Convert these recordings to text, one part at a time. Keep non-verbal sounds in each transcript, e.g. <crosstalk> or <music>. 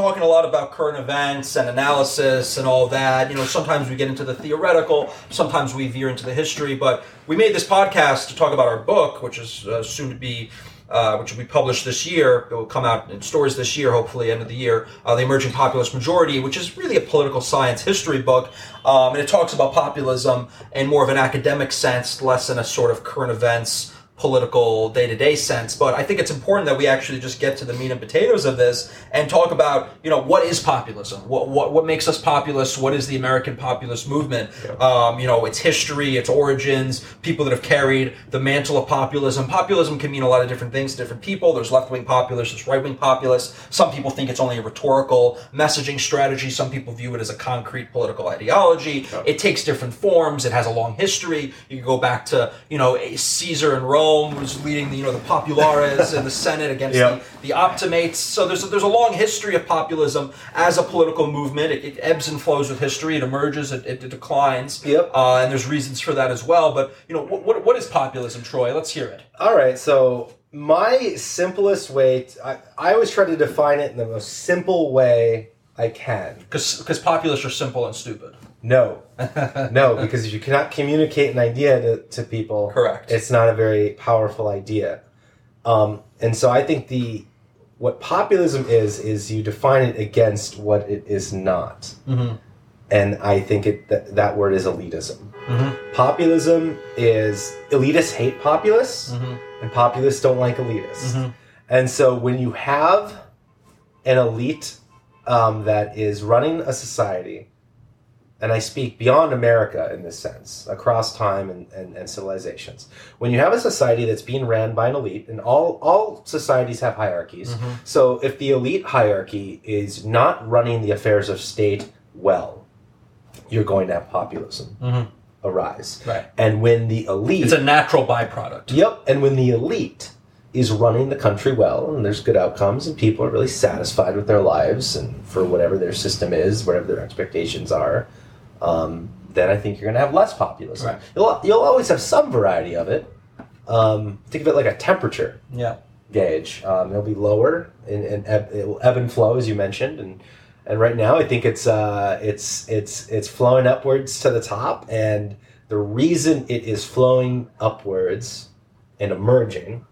talking a lot about current events and analysis and all that. You know, sometimes we get into the theoretical, sometimes we veer into the history. But we made this podcast to talk about our book, which is uh, soon to be. Uh, which will be published this year. It will come out in stores this year, hopefully, end of the year. Uh, the Emerging Populist Majority, which is really a political science history book. Um, and it talks about populism in more of an academic sense, less in a sort of current events political day-to-day sense but i think it's important that we actually just get to the meat and potatoes of this and talk about you know what is populism? What what, what makes us populist? What is the american populist movement? Yeah. um, you know its history its origins people that have carried the mantle of populism. Populism can mean a lot of different things to different people. There's left-wing populists there's right-wing populists. Some people think it's only a rhetorical messaging strategy. Some people view it as a concrete political ideology. Yeah. it takes different forms. It has a long history. You can go back to you know caesar and rome Rome was leading the you know the populares and the Senate against yep. the, the optimates. So there's a, there's a long history of populism as a political movement. It, it ebbs and flows with history. It emerges. It, it declines. Yep. Uh, and there's reasons for that as well. But you know what, what is populism, Troy? Let's hear it. All right. So my simplest way, to, I, I always try to define it in the most simple way I can. Because populists are simple and stupid. No, <laughs> no, because if you cannot communicate an idea to, to people, correct, it's not a very powerful idea. Um, and so I think the what populism is is you define it against what it is not, mm-hmm. and I think it that, that word is elitism. Mm-hmm. Populism is elitists hate populists, mm-hmm. and populists don't like elitists. Mm-hmm. And so when you have an elite um, that is running a society and I speak beyond America in this sense, across time and, and, and, civilizations. When you have a society that's being ran by an elite, and all, all societies have hierarchies, mm-hmm. so if the elite hierarchy is not running the affairs of state well, you're going to have populism mm-hmm. arise. Right. And when the elite. It's a natural byproduct. Yep. And when the elite is running the country well and there's good outcomes and people are really satisfied with their lives and for whatever their system is, whatever their expectations are um, then I think you're going to have less populism. Right. You'll, you'll always have some variety of it. Um, think of it like a temperature yeah. gauge. Um, it'll be lower and, and it will ebb and flow, as you mentioned. And, and right now, I think it's, uh, it's, it's, it's flowing upwards to the top. And the reason it is flowing upwards and emerging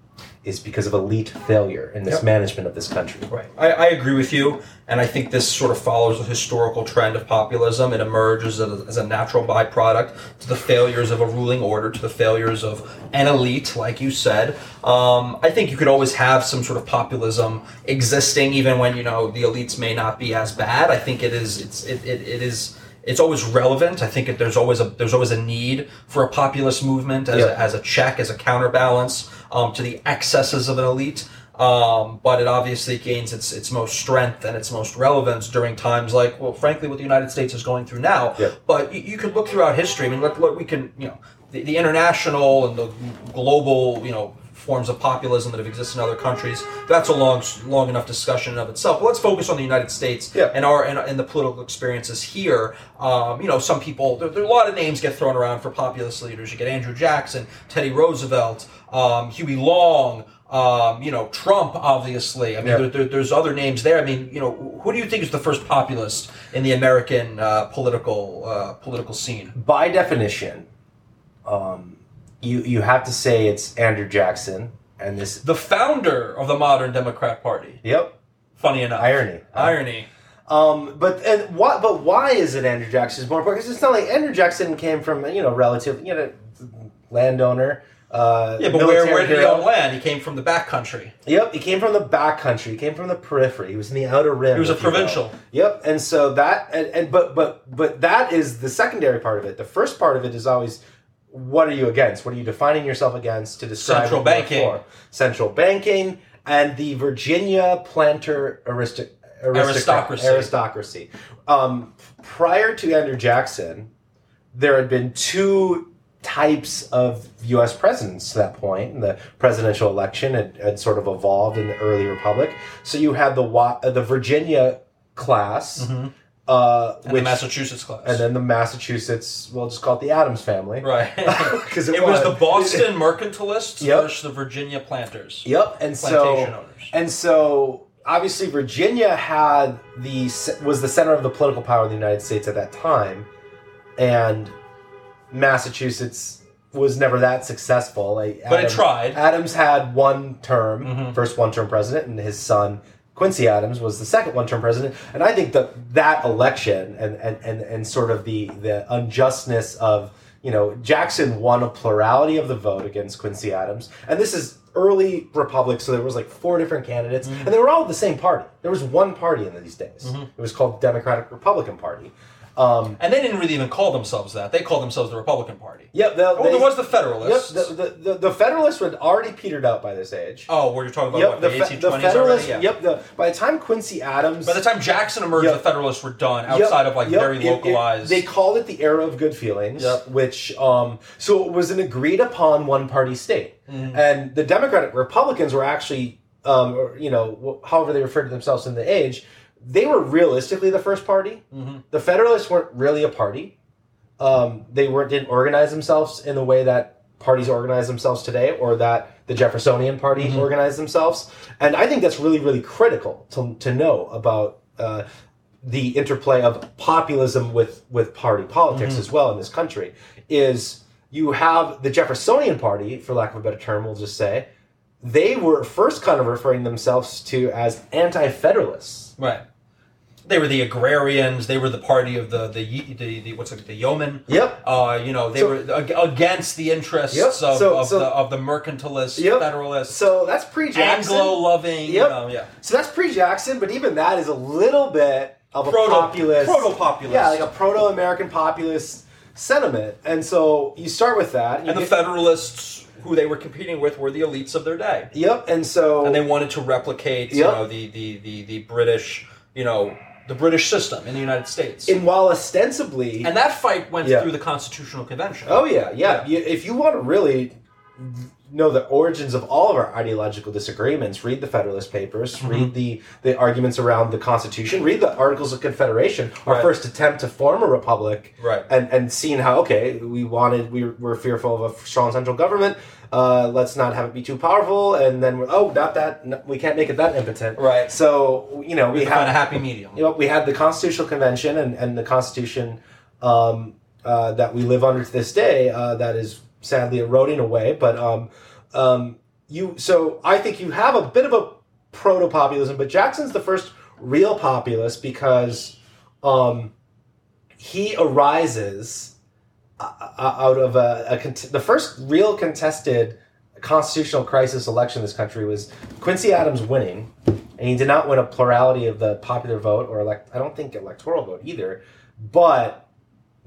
is because of elite failure in mismanagement yep. of this country. Right. I, I, agree with you, and I think this sort of follows the historical trend of populism. It emerges as a, as a natural byproduct to the failures of a ruling order, to the failures of an elite, like you said. Um, I think you could always have some sort of populism existing, even when you know the elites may not be as bad. I think it is. It's it, it, it is it's always relevant. I think there's always a there's always a need for a populist movement as, a, as a check, as a counterbalance um, to the excesses of an elite. Um, but it obviously gains its its most strength and its most relevance during times like, well, frankly, what the United States is going through now. But you, you could look throughout history. I mean, look, look we can, you know, the, the international and the global, you know, forms of populism that have existed in other countries. That's a long, long enough discussion of itself. But let's focus on the United States yeah. and our and, and, the political experiences here. Um, you know, some people there, there, are a lot of names get thrown around for populist leaders. You get Andrew Jackson, Teddy Roosevelt, um, Huey Long. Um, you know, Trump, obviously. I mean, yeah. there, there, there's other names there. I mean, you know, who do you think is the first populist in the American uh, political uh, political scene? By definition, um, you you have to say it's Andrew Jackson and this the founder of the modern Democrat Party. Yep. Funny enough. Irony. Irony. Um, but and what? But why is it Andrew Jackson is more important? Because it's not like Andrew Jackson came from you know relative you know landowner. Uh, yeah, but where, where did he own land? He came from the back country. Yep, he came from the back country. He came from the periphery. He was in the outer rim. He was a provincial. Yep, and so that and, and but but but that is the secondary part of it. The first part of it is always what are you against? What are you defining yourself against to describe central banking? Central banking and the Virginia planter aristoc- aristocracy. aristocracy. Um, prior to Andrew Jackson, there had been two types of U.S. presidents to that point. The presidential election had, had sort of evolved in the early republic. So you had the uh, the Virginia class. Mm-hmm uh, and which, the Massachusetts class. And then the Massachusetts, we'll just call it the Adams family. Right. <laughs> <laughs> Because it, it, was the Boston <laughs> mercantilists yep. versus the Virginia planters. Yep. And so, owners. and so obviously Virginia had the was the center of the political power of the United States at that time, and Massachusetts was never that successful. Like, But it tried. Adams had one term, Mhm. first one-term president, and his son Quincy Adams was the second one-term president. And I think that that election and and and, and sort of the the unjustness of you know Jackson won a plurality of the vote against Quincy Adams, and this is early republic, so there was like four different candidates, Mm-hmm. and they were all the same party. There was one party in these days. It was called Democratic Republican Party. Um, And they didn't really even call themselves that. They called themselves the Republican Party. yep, the, Oh, they- there was the Yep, Federalists. the, the, the, the Federalists had already petered out by this age. oh, were you're talking about Yep, what, the, fe- 1820s the already? Federalists. Yeah. Yep, the by the time Quincy Adams, By the time Jackson emerged, Yep. the Federalists were done Yep, outside of like yep, very it- it- localized. they called it the era of good feelings, Yep. which um, so it was an agreed upon one party state, Mm-hmm. and the Democratic Republicans were actually, um, or, you know, however they referred to themselves in the age, they were realistically the first party. Mhm. The Federalists weren't really a party. Um, they weren't didn't organize themselves in the way that parties organize themselves today, or that the Jeffersonian Party Mm-hmm. organized themselves. And I think that's really, really critical to, to know about uh, the interplay of populism with with party politics Mm-hmm. as well in this country. Is you have the Jeffersonian Party, for lack of a better term, we'll just say, they were first kind of referring themselves to as anti-federalists. right. They were the agrarians. They were the party of the the the, the what's it, the yeomen. Yep. Uh, you know, they So- were ag- against the interests Yep, of, so- of so- the of the mercantilist Yep. federalists, So that's pre-Jackson. Anglo-loving. You Yep. know, yeah. So that's pre-Jackson, but even that is a little bit of a Proto- populist, proto-populist. yeah, like a proto-American populist sentiment. And so you start with that, you And the get- Federalists, who they were competing with, were the elites of their day, Yep, and so and they wanted to replicate, you know, the, the the the British, you know, the British system in the United States. and while ostensibly, and that fight went Yeah. through the Constitutional Convention. oh yeah, yeah, You- if you want to really know the origins of all of our ideological disagreements, read the Federalist Papers, Mm-hmm. read the the arguments around the Constitution, read the Articles of Confederation, our Right. first attempt to form a republic. Right. and and seeing how okay we wanted we were fearful of a strong central government uh, let's not have it be too powerful and then we're oh not that no, we can't make it that impotent Right. so you know We we had a happy medium. you know we had the constitutional convention and, and the constitution um, uh, that we live under to this day uh, that is sadly eroding away but um, um, you so i think you have a bit of a proto-populism but jackson's the first real populist because um, he arises uh, uh, out of a, a cont- the first real contested constitutional crisis election in this country was Quincy Adams winning, and he did not win a plurality of the popular vote or elect. I don't think electoral vote either, but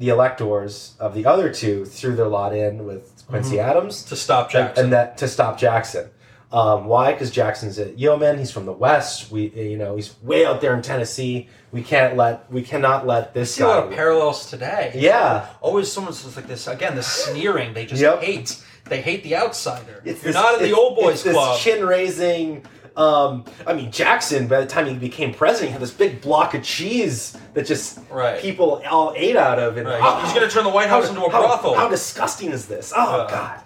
the electors of the other two threw their lot in with Quincy Adams to stop Jackson. and that to stop Jackson. Um, why? Because Jackson's a yeoman. He's from the West. We, you know, he's way out there in Tennessee. We can't let, we cannot let this see a lot of parallels today. Yeah. Always someone's just like this again, the sneering. They just Yep. hate. They hate the outsider. It's You're this- not in the old boys club. chin raising. Um, I mean, Jackson. By the time he became president, he had this big block of cheese that just Right. people all ate out of. And Right. oh, He's going to turn the White House into a how- brothel. How disgusting is this? Oh Uh. God.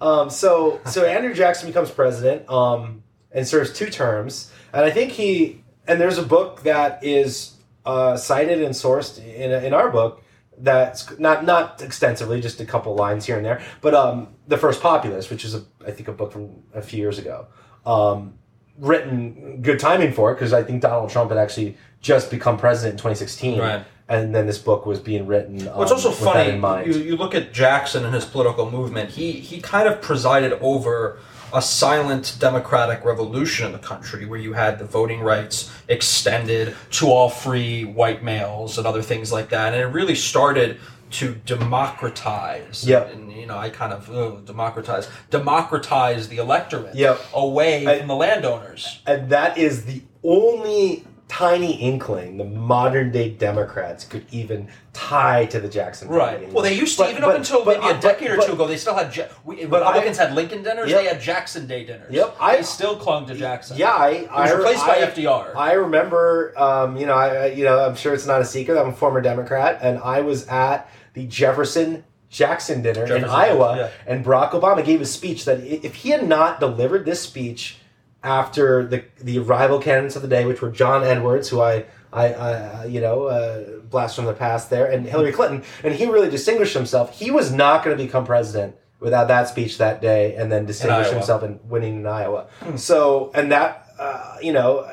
Um, so so Andrew Jackson becomes president um, and serves two terms, and I think he and there's a book that is uh, cited and sourced in in our book that's not not extensively, just a couple lines here and there, but um, the first populist, which is a I think a book from a few years ago. Um, written good timing for it because I think Donald Trump had actually just become president in 2016, Right. and then this book was being written. Um, Well, it's also with that funny. in mind. You, you look at Jackson and his political movement. He he kind of presided over a silent democratic revolution in the country, where you had the voting rights extended to all free white males and other things like that, and it really started to democratize. Yep. And you know, I kind of ugh, democratize democratize the electorate Yep. away I- from the landowners. and that is the only tiny inkling the modern day Democrats could even tie to the Jackson Right. Well, they used to But- even but- up until but- maybe a decade or two ago. They still had we, But Republicans I- had Lincoln dinners. Yep. They had Jackson Day dinners. Yep, I- they still clung to Jackson. Yeah, I, it was I replaced by FDR. I remember, um, you know, I, I- you know, I'm sure it's not a secret. I'm a former Democrat, and I was at the Jefferson Jackson dinner in Jefferson, Iowa, yeah. and Barack Obama gave a speech that if he had not delivered this speech after the the rival candidates of the day, which were John Edwards, who I I, I you know uh, blast from the past there, and Hillary Clinton, and he really distinguished himself. He was not going to become president without that speech that day, and then distinguish Iowa. himself in winning in Iowa. So, and that uh, you know.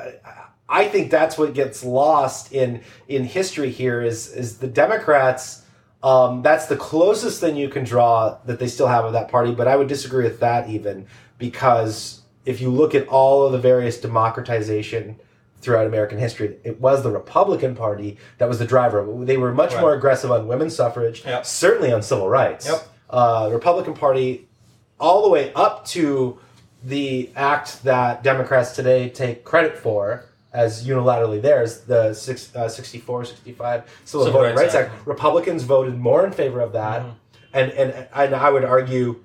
I think that's what gets lost in in history here is is the Democrats. Um, that's the closest thing you can draw that they still have of that party, but I would disagree with that even because if you look at all of the various democratization throughout American history, it was the Republican Party that was the driver. They were much Right. more aggressive on women's suffrage, Yep. certainly on civil rights. Yep. Uh, the Republican Party, all the way up to the act that Democrats today take credit for as unilaterally theirs, the six, uh, 64, 65 Civil, Voting Rights Act. Act. Republicans voted more in favor of that, Mhm. and, and and I would argue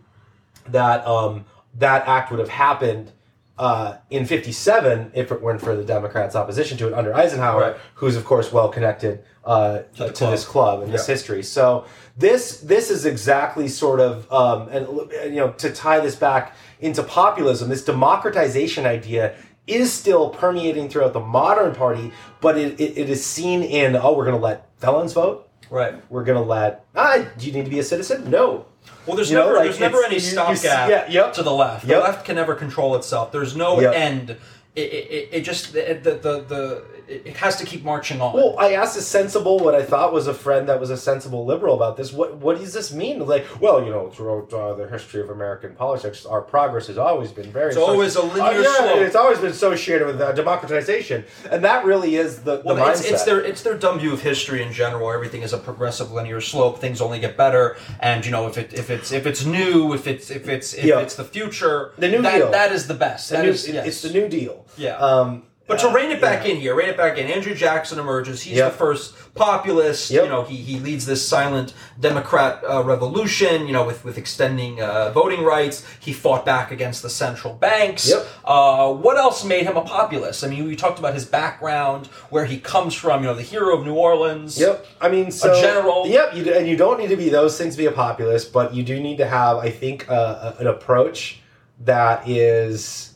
that um, that act would have happened uh, in 57 if it weren't for the Democrats' opposition to it under Eisenhower, Right. who's of course well connected uh, To to, this club and this history. So this this is exactly sort of um, and you know to tie this back into populism, this democratization idea is still permeating throughout the modern party, but it, it, it is seen in oh we're going to let felons vote. Right. We're going to let ah do you need to be a citizen? No. Well, there's You know, never like, there's never any stopgap yeah, yep. to the left. Yep. The left can never control itself. There's no Yep. end. It, it, it- just the the the it has to keep marching on. Well, I asked a sensible, what I thought was a friend that was a sensible liberal about this. What what does this mean? Like, well, you know, throughout uh, the history of American politics, our progress has always been very. It's always a linear yeah, slope. It's always been associated with uh, democratization, and that really is the, Well, the mindset. it's, it's their it's their dumb view of history in general. Everything is a progressive linear slope. Things only get better, and you know if it if it's if it's new, if it's if it's if Yeah. it's the future, The New that, Deal. that is the best. The That new- is- yes. It's the New Deal. Yeah. Um, But to rein it back yeah. in here, rein it back in. Andrew Jackson emerges. He's Yep. the first populist. Yep. You know, he, he leads this silent Democrat uh, revolution. You know, with with extending uh, voting rights. He fought back against the central banks. Yep. Uh, what else made him a populist? I mean, we talked about his background, where he comes from. You know, the hero of New Orleans. Yep. I mean, so a general- Yep. You, and you don't need to be those things to be a populist, but you do need to have, I think, uh, an approach that is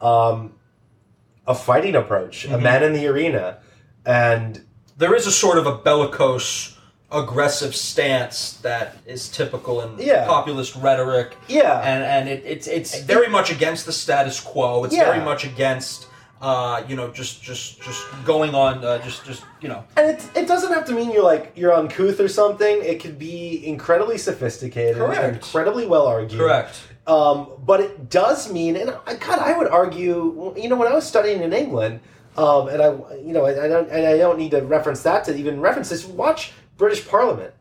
um, a fighting approach, a Mhm. man in the arena, and There is a sort of a bellicose, aggressive stance that is typical in Yeah. populist rhetoric. yeah, and and it, it's it's very much against the status quo. It's Yeah. very much against uh, you know just just just going on uh, just just you know and it, it doesn't have to mean you're like you're uncouth or something. It could be incredibly sophisticated, Correct. incredibly well argued. correct. Um, but it does mean, and I, God, I would argue, you know, when I was studying in England, um, and I, you know, I, I don't, and I don't need to reference that to even reference this. Watch British Parliament.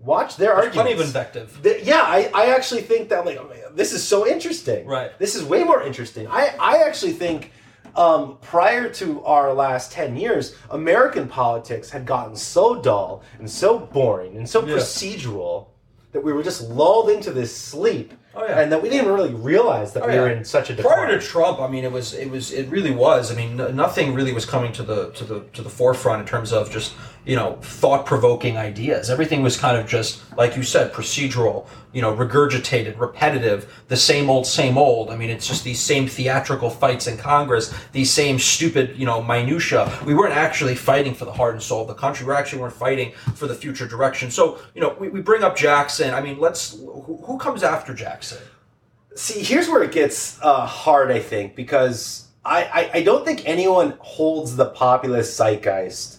Watch their There's arguments. plenty of invective. The- yeah, I, I actually think that like oh this is so interesting. Right. This is way more interesting. I, I actually think um, prior to our last ten years, American politics had gotten so dull and so boring and so Yeah. procedural that we were just lulled into this sleep. Oh, yeah. And that we didn't really realize that Oh, we yeah. were in such a decline. Prior to Trump, I mean, it was it was it really was. I mean, no, nothing really was coming to the to the to the forefront in terms of just you know thought provoking ideas. Everything was kind of just like you said, procedural. You know, regurgitated, repetitive, the same old, same old. I mean, it's just these same theatrical fights in Congress, these same stupid, you know, minutia. We weren't actually fighting for the heart and soul of the country. We actually weren't fighting for the future direction. So, you know, we, we bring up Jackson. I mean, let's who, who comes after Jackson? See, here's where it gets uh, hard, I think, because I, I, I don't think anyone holds the populist zeitgeist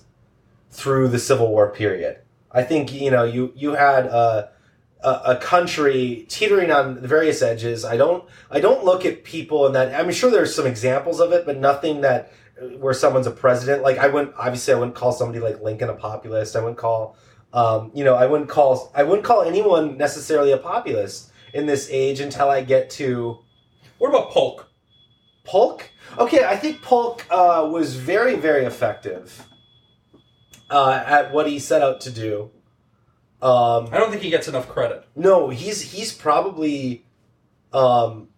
through the Civil War period. I think you know you you had a, a a country teetering on the various edges. I don't I don't look at people in that. I'm sure there's some examples of it, but nothing that uh, where someone's a president. Like I wouldn't obviously I wouldn't call somebody like Lincoln a populist. I wouldn't call um, you know I wouldn't call I wouldn't call anyone necessarily a populist in this age until I get to What about Polk? Polk. Okay, I think Polk uh, was very, very effective uh, at what he set out to do. Um, I don't think he gets enough credit. no, he's he's probably um,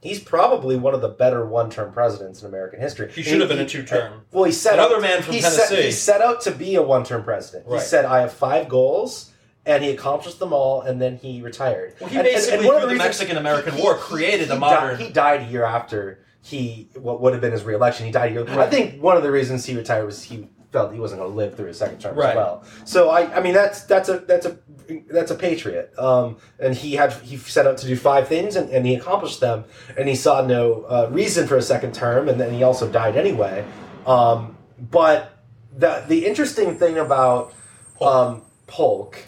he's probably one of the better one-term presidents in American history. He should have been a two-term. Well, he set Another out, man from he Tennessee. Set, he set out to be a one-term president. Right. He said, "I have five goals." And he accomplished them all, and then he retired. Well, he And- and- and basically, one of through the Mexican-American War, created he a modern. Died, he died a year after he what would have been his reelection. He died a year. I think one of the reasons he retired was he felt he wasn't going to live through his second term Right. as well. So I, I mean, that's that's a that's a that's a patriot. Um, and he had he set out to do five things, and, and he accomplished them. And he saw no uh, reason for a second term, and then he also died anyway. Um, but the the interesting thing about um, Polk,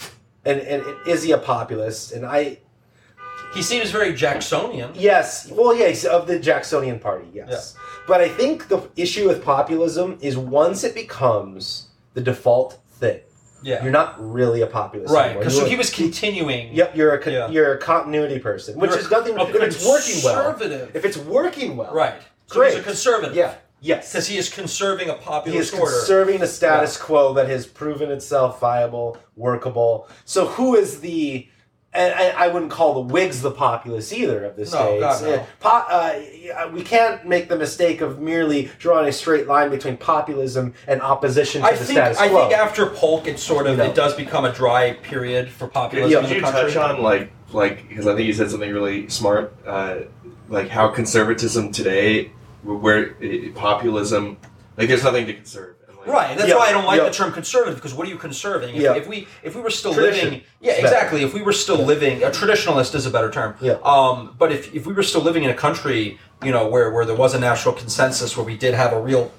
and and is he a populist? And I He seems very Jacksonian. Yes. Well, yeah, he's of the Jacksonian party, yes. But I think the issue with populism is once it becomes the default thing, Yeah. you're not really a populist right. anymore. Because so he was continuing. Yep, you're a con- Yeah. you're a continuity person, which You're is nothing. a If it's working well, conservative. if it's working well, Right. So Great. he's a conservative. Yeah. Yes. Because he is conserving a popular He is order. conserving a status quo that has proven itself viable, workable. So who is the? And I, I wouldn't call the Whigs the populists either of this No, days. God, no. Po- uh, we can't make the mistake of merely drawing a straight line between populism and opposition to I the think status quo. I think after Polk, it sort of You know. it does become a dry period for populism Yeah, in Did the you country. touch on like like because I think you said something really smart, uh, like how conservatism today, where eh, populism, like there's nothing to conserve. And, like, Right. That's Yeah, why I don't like yeah. the term conservative because what are you conserving? If, Yeah. if we if we were still Tradition. living, yeah, exactly. If we were still living, a traditionalist is a better term. Yeah. Um, but if if we were still living in a country, you know, where where there was a national consensus, where we did have a real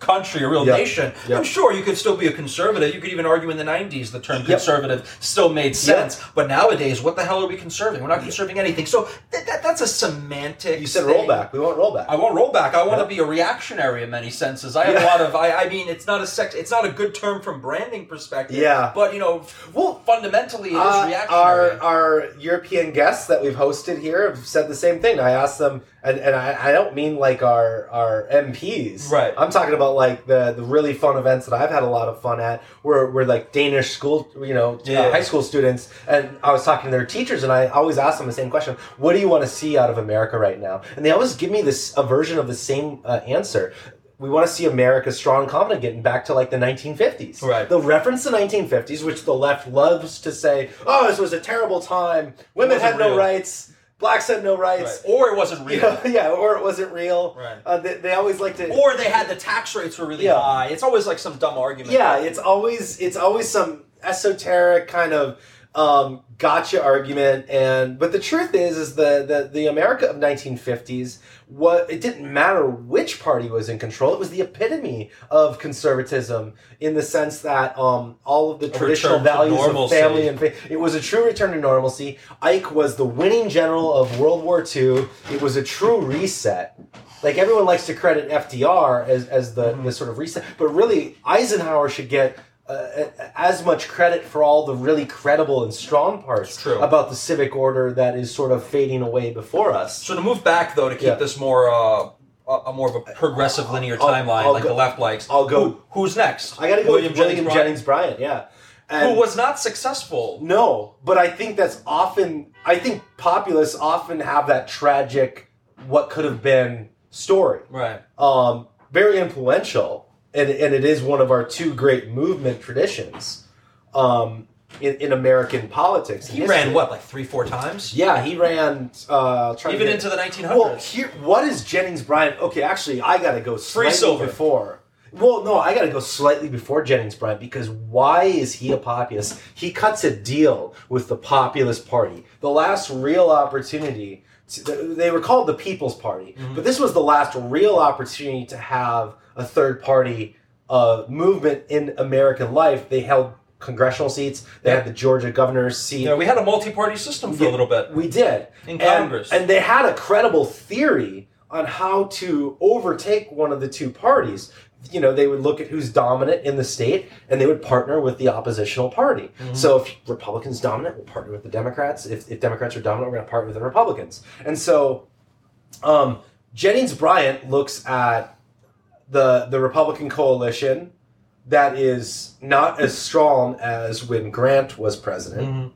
country, a real Yeah. nation, Yeah. then sure, you could still be a conservative. You could even argue in the '90s the term Yep. conservative still made sense. But nowadays, what the hell are we conserving? We're not conserving anything. So th- that, that's a semantic. you said thing. rollback. We want rollback. I want rollback. I want to be a reactionary in many senses. I have a lot of. I, I mean, it's not a sex. It's not a good term from branding perspective. Yeah. But you know, well, fundamentally, it is Uh, reactionary. our our European guests that we've hosted here have said the same thing. I asked them, and, and I, I don't mean like our our MPs. Right. I'm talking about like the the really fun events that I've had a lot of fun at, where we're like Danish school, you know, uh, Yeah. high school students, and I was talking to their teachers, and I always ask them the same question: What do you want to see out of America right now? And they always give me this a version of the same uh, answer. We want to see America strong and confident getting back to like the 1950s. Right. They'll reference the 1950s, which the left loves to say, oh, this was a terrible time. Women had no real." rights. Blacks had no Right. rights. Or it wasn't real. You know, <laughs> yeah, or it wasn't real. Right. Uh, they, they always like to. Or they had the tax rates were really Yeah. high. It's always like some dumb argument. yeah, it's always it's always some esoteric kind of um, gotcha argument. And but the truth is, is the the, the America of 1950s. What it didn't matter which party was in control. It was the epitome of conservatism in the sense that um, all of the A traditional values of family and faith. It was a true return to normalcy. Ike was the winning general of World War II. It was a true reset. Like everyone likes to credit FDR as, as the, Mm-hmm. the sort of reset, but really Eisenhower should get uh, as much credit for all the really credible and strong parts true. about the civic order that is sort of fading away before us. So to move back though, to keep Yeah. this more uh, a, more of a progressive linear I'll- timeline, I'll like go- the left likes. I'll go- Who, who's next? I got to go William with William Jennings Jennings, Bryan, Bryan, yeah. who was not successful. no, but I think that's often. I think populists often have that tragic, what could have been story. Right. um, very influential, and, and it is one of our two great movement traditions um, in, in American politics. He history. ran what, like three, four times? Yeah, he ran. Uh, Even to into the 1900s. Well, here, what is Jennings Bryan? Okay, actually, I got to go slightly silver. before. Well, no, I got to go slightly before Jennings Bryan because why is he a populist? He cuts a deal with the Populist Party. The last real opportunity. To, they were called the People's Party, Mm-hmm. but this was the last real opportunity to have a third party uh, movement in American life. They held congressional seats. They had the Georgia governor's seat. yeah, we had a multi-party system for a little bit. We did. In And- Congress. And, they had a credible theory on how to overtake one of the two parties. You know, they would look at who's dominant in the state and they would partner with the oppositional party. Mm-hmm. So if Republicans dominant, we'll partner with the Democrats. If, if Democrats are dominant, we're going to partner with the Republicans. And so um, Jennings Bryan looks at the the Republican coalition that is not as strong as when Grant was president.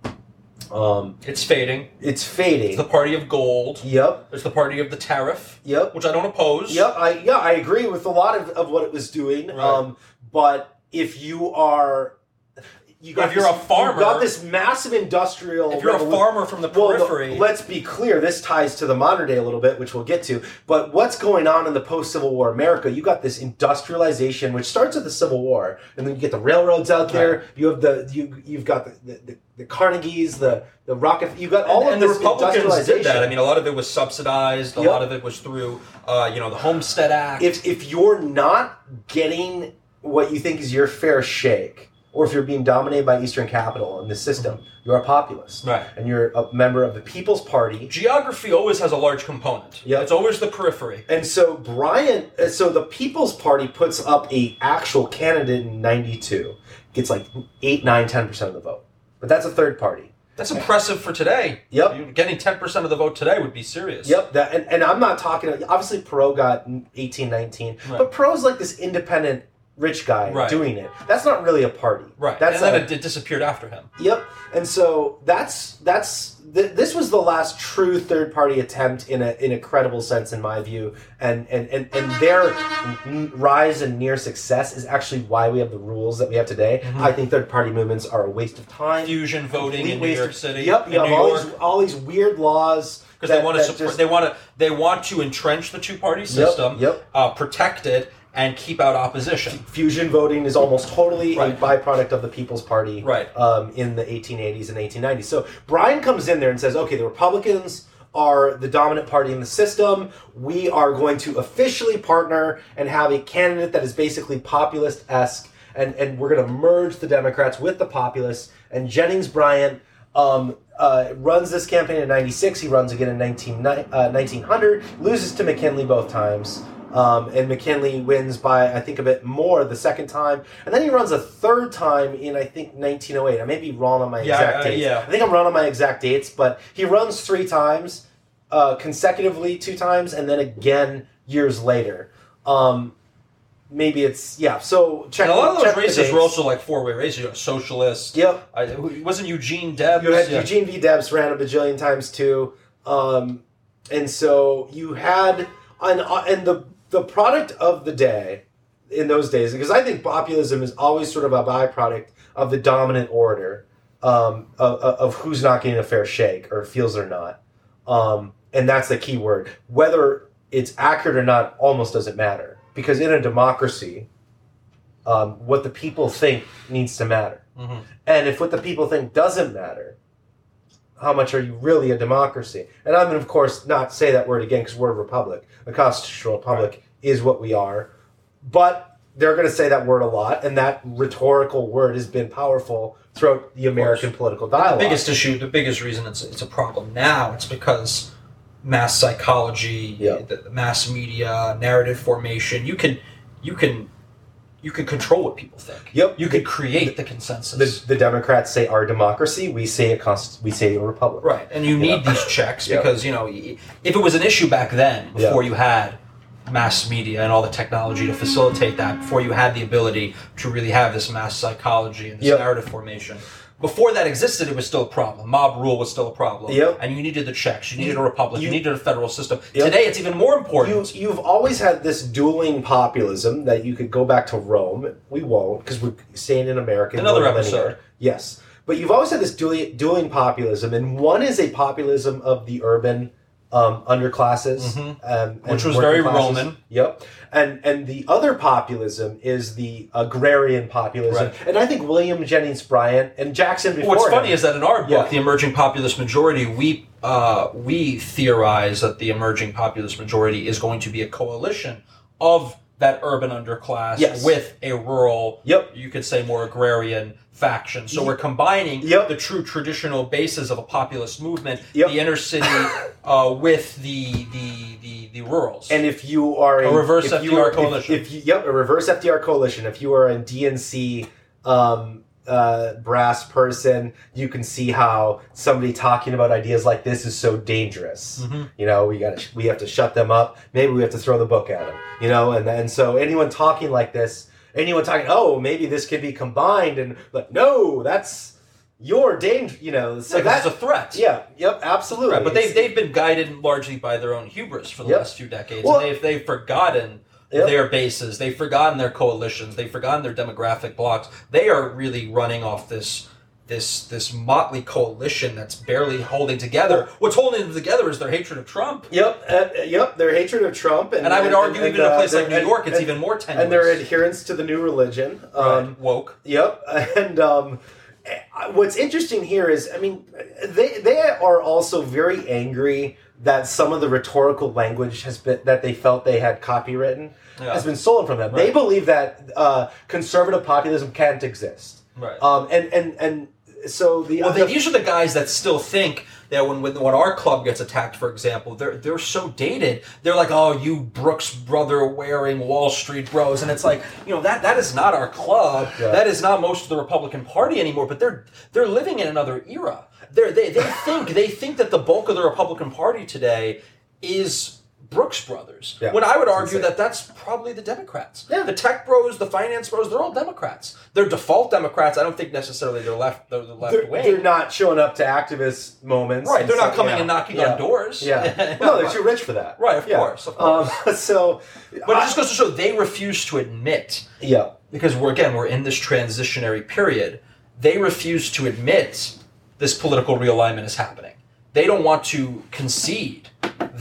Um, It's fading. it's fading. It's the party of gold. Yep. There's the party of the tariff, Yep. which I don't oppose. Yep. I yeah, I agree with a lot of, of what it was doing. Right. Um, but if you are you got If you're this- a farmer- you got this massive industrial. If you're a farmer from the well, the- periphery, let's be clear. This ties to the modern day a little bit, which we'll get to. But what's going on in the post Civil War America? You got this industrialization, which starts with the Civil War, and then you get the railroads out there. You have the you you've got the the, the, the Carnegies, the the Rocket. You got all and, of and the this Republicans did that. I mean, a lot of it was subsidized. A Yep. lot of it was through, uh, you know, the Homestead Act. if if you're not getting what you think is your fair shake, or if you're being dominated by Eastern capital in the system, you're a populist, Right. And you're a member of the People's Party. Geography always has a large component. Yeah. It's always the periphery. And so Bryan, uh, so the People's Party puts up a actual candidate in '92, gets like eight, nine, ten percent of the vote, but that's a third party. That's impressive for today. Yep. Getting 10% of the vote today would be serious. Yep, that and, and I'm not talking. Obviously, Perot got 18, 19, Right. but Perot's like this independent rich guy Right. doing it. That's not really a party, Right. That's and then a- it, it disappeared after him. Yep. And so that's that's th- this was the last true third party attempt in a in a credible sense in my view, and and and, and their n- rise and near success is actually why we have the rules that we have today. Mhm. I think third party movements are a waste of time. Fusion voting in New York of- City. Yep. You have all York. these all these weird laws because they want to support. just- They want to. They want to entrench the two-party Yep, system. yep. Uh, protect it and keep out opposition. Fusion voting is almost totally Right. a byproduct of the People's Party Right. um, in the 1880s and 1890s. So Bryan comes in there and says, okay, the Republicans are the dominant party in the system. We are going to officially partner and have a candidate that is basically populist esque, and, and we're going to merge the Democrats with the populists. And Jennings Bryan um, uh, runs this campaign in 96. He runs again in 19, uh, 1900, loses to McKinley both times. Um, and McKinley wins by I think a bit more the second time, and then he runs a third time in I think 1908. I may be wrong on my Yeah, exact uh, dates. yeah. I think I'm wrong on my exact dates, but he runs three times uh, consecutively, two times, and then again years later. Um, maybe it's yeah. So check. And a lot of those races were also like four-way races. You know, socialist. Yep. I, wasn't Eugene Debs? You had Yeah. Eugene V. Debs ran a bajillion times too, um, and so you had and and the the product of the day in those days because I think populism is always sort of a byproduct of the dominant order um, of, of who's not getting a fair shake or feels they're not, um, and that's the key word. Whether it's accurate or not almost doesn't matter because in a democracy, um, what the people think needs to matter. Mhm. And if what the people think doesn't matter, how much are you really a democracy? And I'm going to, of course, not say that word again because we're a republic. A constitutional republic is what we are. But they're going to say that word a lot, and that rhetorical word has been powerful throughout the American political dialogue. The biggest issue, the biggest reason it's it's a problem now, it's because mass psychology, Yeah. the, the mass media, narrative formation. You can, you can, you can control what people think. Yep. You can create the consensus. the, the Democrats say our democracy, we say a const- we say a republic. Right, and you need these checks <laughs> Yeah. because you know if it was an issue back then, before you had mass media and all the technology to facilitate that, before you had the ability to really have this mass psychology and this Yep. narrative formation. Before that existed, it was still a problem. Mob rule was still a problem, Yep. and you needed the checks. You needed a republic. You, You- needed a federal system. Yep. Today, it's even more important. you've always had this dueling populism that you could go back to Rome. We won't because we're staying in America. Another episode. linear. Yes. But you've always had this dueling, dueling populism, and one is a populism of the urban um, underclasses, Mhm. um, Which was very classes. Roman. Yep, and and the other populism is the agrarian populism, Right. and I think William Jennings Bryan and Jackson before. What's him- funny is that in our book, Yeah. the emerging populist majority, we uh, we theorize that the emerging populist majority is going to be a coalition of that urban underclass Yes. with a rural, Yep. you could say more agrarian faction. So we're combining Yep. the true traditional basis of a populist movement, Yep. the inner city, <coughs> uh, with the the the, the rurals. And if you are A reverse if you FDR are- coalition. if, you, yep, a reverse FDR coalition. If you are a DNC um, uh, brass person, you can see how somebody talking about ideas like this is so dangerous. Mhm. You know, we got we have to shut them up. Maybe we have to throw the book at them. You know, and and so anyone talking like this, anyone talking, oh, maybe this could be combined, and like, no, that's your danger. You know, so that's that's a threat. yeah, yep, absolutely. Right, but they've, they've been guided largely by their own hubris for the Yep. last few decades, Well- and they've, they've forgotten Yep. their bases. They've forgotten their coalitions. They've forgotten their demographic blocks. They are really running off this this this motley coalition that's barely holding together. What's holding them together is their hatred of Trump. Yep, uh, yep. Their hatred of Trump, and, And I would argue, and, even in a uh, place like New York, it's and- even more tenuous. and their adherence to the new religion. Um, Right. woke. Yep, <laughs> and um, eh, what's interesting here is, I mean, they they are also very angry that some of the rhetorical language has been that they felt they had copywritten Yeah. has been stolen from them. They believe that uh, conservative populism can't exist, Right. um, and and and so the Well, the- these are the guys that still think that when, when when our club gets attacked, for example, they're they're so dated. They're like, "Oh, you Brooks brother wearing Wall Street bros," and it's like, you know, that that is not our club. Yeah. That is not most of the Republican Party anymore. But they're they're living in another era. They're, they they think they think that the bulk of the Republican Party today is. Brooks Brothers. Yeah, when I would argue that that's probably the Democrats. Yeah. The tech bros, the finance bros, they're all Democrats. They're default Democrats. I don't think necessarily they're left. They're the left they're, wing. they're not showing up to activist moments. Right, they're not so- coming yeah, and knocking yeah, on doors. Yeah, <laughs> no, they're too rich for that. Right, of course, of course. Um, <laughs> so, But it just goes to show they refuse to admit yeah, because we're again we're in this transitionary period. They refuse to admit this political realignment is happening. They don't want to concede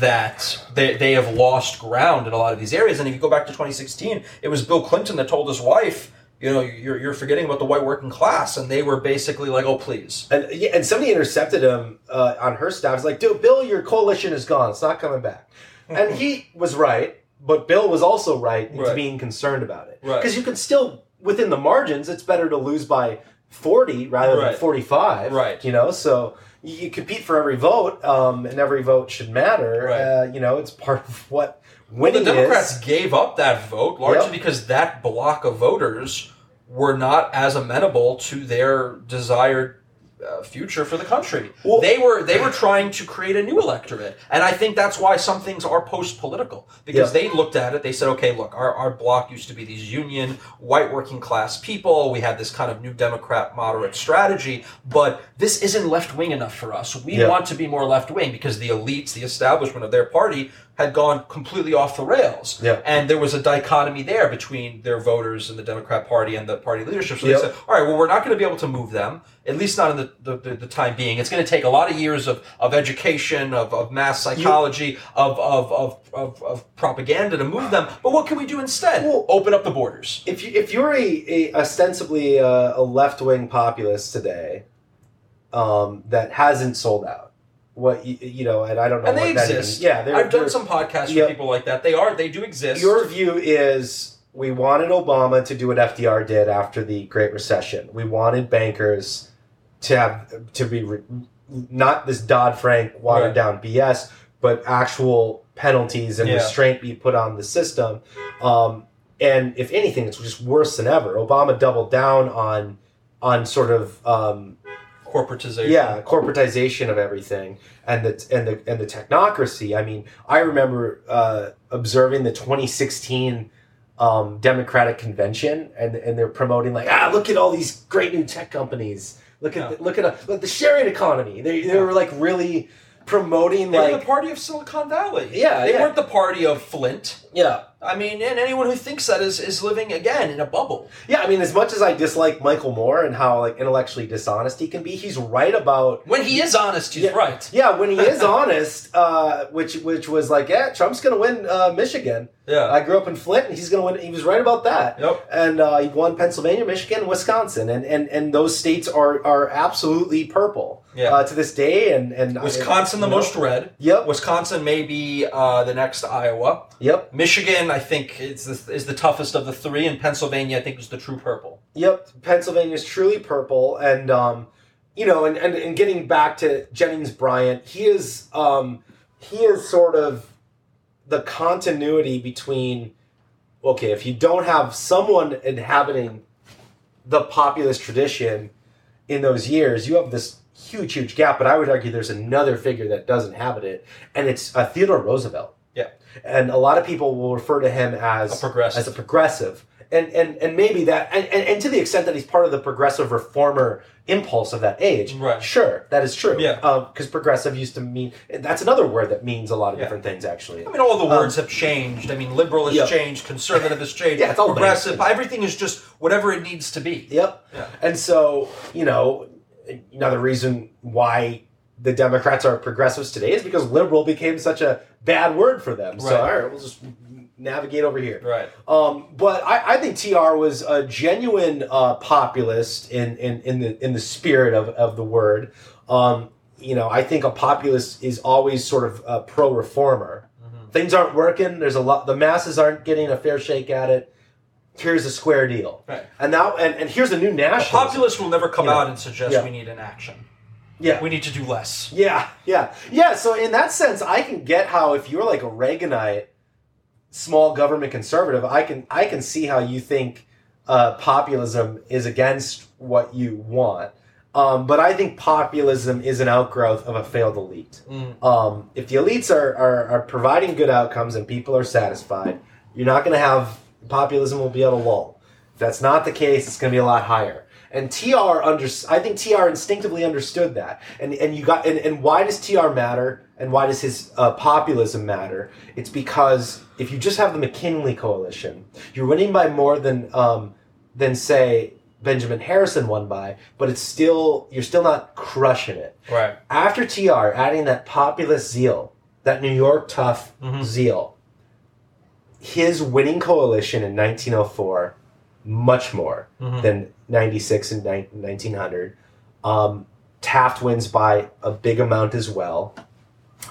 that they, they have lost ground in a lot of these areas. And if you go back to 2016, it was Bill Clinton that told his wife, you know, you're, you're forgetting about the white working class. And they were basically like, oh, please. and yeah, and somebody intercepted him uh, on her staff. It's like, dude, Bill, your coalition is gone. It's not coming back. <laughs> and he was right, but Bill was also right into Right. being concerned about it Right. because you can still within the margins. It's better to lose by forty rather than forty-five. Right. You know, so. You compete for every vote, um, and every vote should matter. Right. Uh, you know, it's part of what Well, the Democrats is. gave up that vote largely Yep. because that block of voters were not as amenable to their desired uh, future for the country. Well- they were they were trying to create a new electorate, and I think that's why some things are post political because Yeah. they looked at it. They said, okay, look, our our block used to be these union white working class people. We had this kind of new Democrat moderate strategy, but this isn't left wing enough for us. We Yeah. want to be more left wing because the elites, the establishment of their party had gone completely off the rails. Yeah. And there was a dichotomy there between their voters and the Democrat Party and the party leadership. So Yep. they said, all right, well, we're not going to be able to move them, at least not in the, the, the, the time being. It's going to take a lot of years of, of education, of, of mass psychology, of, of, of, of, of propaganda to move them. But what can we do instead? Well- Open up the borders. if you if you're a, a ostensibly uh, a left wing populist today, um, that hasn't sold out, what you, you know, and I don't know, And they that exist. yeah, they're, I've done some podcasts with people like that. They are, they do exist. Your view is we wanted Obama to do what FDR did after the Great Recession. We wanted bankers to have to be re, not this Dodd Frank watered Right. down BS, but actual penalties and Yeah. restraint be put on the system. Um, and if anything, it's just worse than ever. Obama doubled down on on sort of um, corporatization. yeah corporatization of everything and the and the and the technocracy i mean i remember uh, observing the 2016 um, democratic convention and and they're promoting like ah look at all these great new tech companies look at Yeah. the, look at uh, look, the sharing economy they, they were like really promoting They were like the party of Silicon Valley. Yeah, They yeah. weren't the party of Flint. yeah I mean, and anyone who thinks that is, is living again in a bubble. yeah i mean as much as i dislike michael moore and how like intellectually dishonest he can be he's right about When he is honest, he's Yeah. right. yeah when he is <laughs> honest uh, which which was like yeah trump's gonna win uh, michigan Yeah. I grew up in Flint, and he's going to win. He was right about that. Yep. And uh, he won Pennsylvania, Michigan, Wisconsin, and, and, and those states are are absolutely purple Yeah. uh, to this day. And and Wisconsin, the know. most red. Yep. Wisconsin may be uh, the next Iowa. Yep. Michigan, I think, is the, is the toughest of the three, and Pennsylvania, I think, is the true purple. Yep. Pennsylvania is truly purple, and um, you know, and, and and getting back to Jennings Bryan, he is um, he is sort of the continuity between okay, if you don't have someone inhabiting the populist tradition in those years, you have this huge, huge gap. But I would argue there's another figure that does inhabit it, and it's uh, Theodore Roosevelt. Yeah. And a lot of people will refer to him as A progressive. as a progressive. And, and, and maybe that and, and, and to the extent that he's part of the progressive reformer impulse of that age. Right. Sure, that is true. Yeah. Because progressive used to mean that's another word that means a lot of Yeah. different things. Actually. I mean, all the Um, words have changed. I mean, liberal has Yeah. changed, conservative has changed, <laughs> Yeah, it's all progressive. Everything is just whatever it needs to be. Yep. Yeah. And so, you know, another reason why the Democrats are progressives today is because liberal became such a bad word for them. So, all right, we'll just navigate over here. Right. Um, but I, I think TR was a genuine uh, populist in, in, in the in the spirit of, of the word. Um, you know, I think a populist is always sort of a pro reformer. Mhm. Things aren't working. There's a lot. The masses aren't getting a fair shake at it. Here's a square deal. Right. And now, and, and here's a new national. populist will never come Yeah. out and suggest Yeah. we need an action. Yeah. We need to do less. Yeah, yeah, yeah. So in that sense, I can get how if you're like a Reaganite, small government conservative, I can I can see how you think uh, populism is against what you want. Um, but I think populism is an outgrowth of a failed elite. Mm. Um, if the elites are, are are providing good outcomes and people are satisfied, you're not going to have populism will be at a lull. If that's not the case, it's going to be a lot higher. And TR under I think TR instinctively understood that. And and you got and, and why does TR matter? And why does his uh, populism matter? It's because if you just have the McKinley coalition, you're winning by more than um, than say Benjamin Harrison won by, but it's still you're still not crushing it Right. after TR adding that populist zeal, that New York tough Mhm. zeal, his winning coalition in 1904, much more Mhm. than 96 and nine- 1900. Um, Taft wins by a big amount as well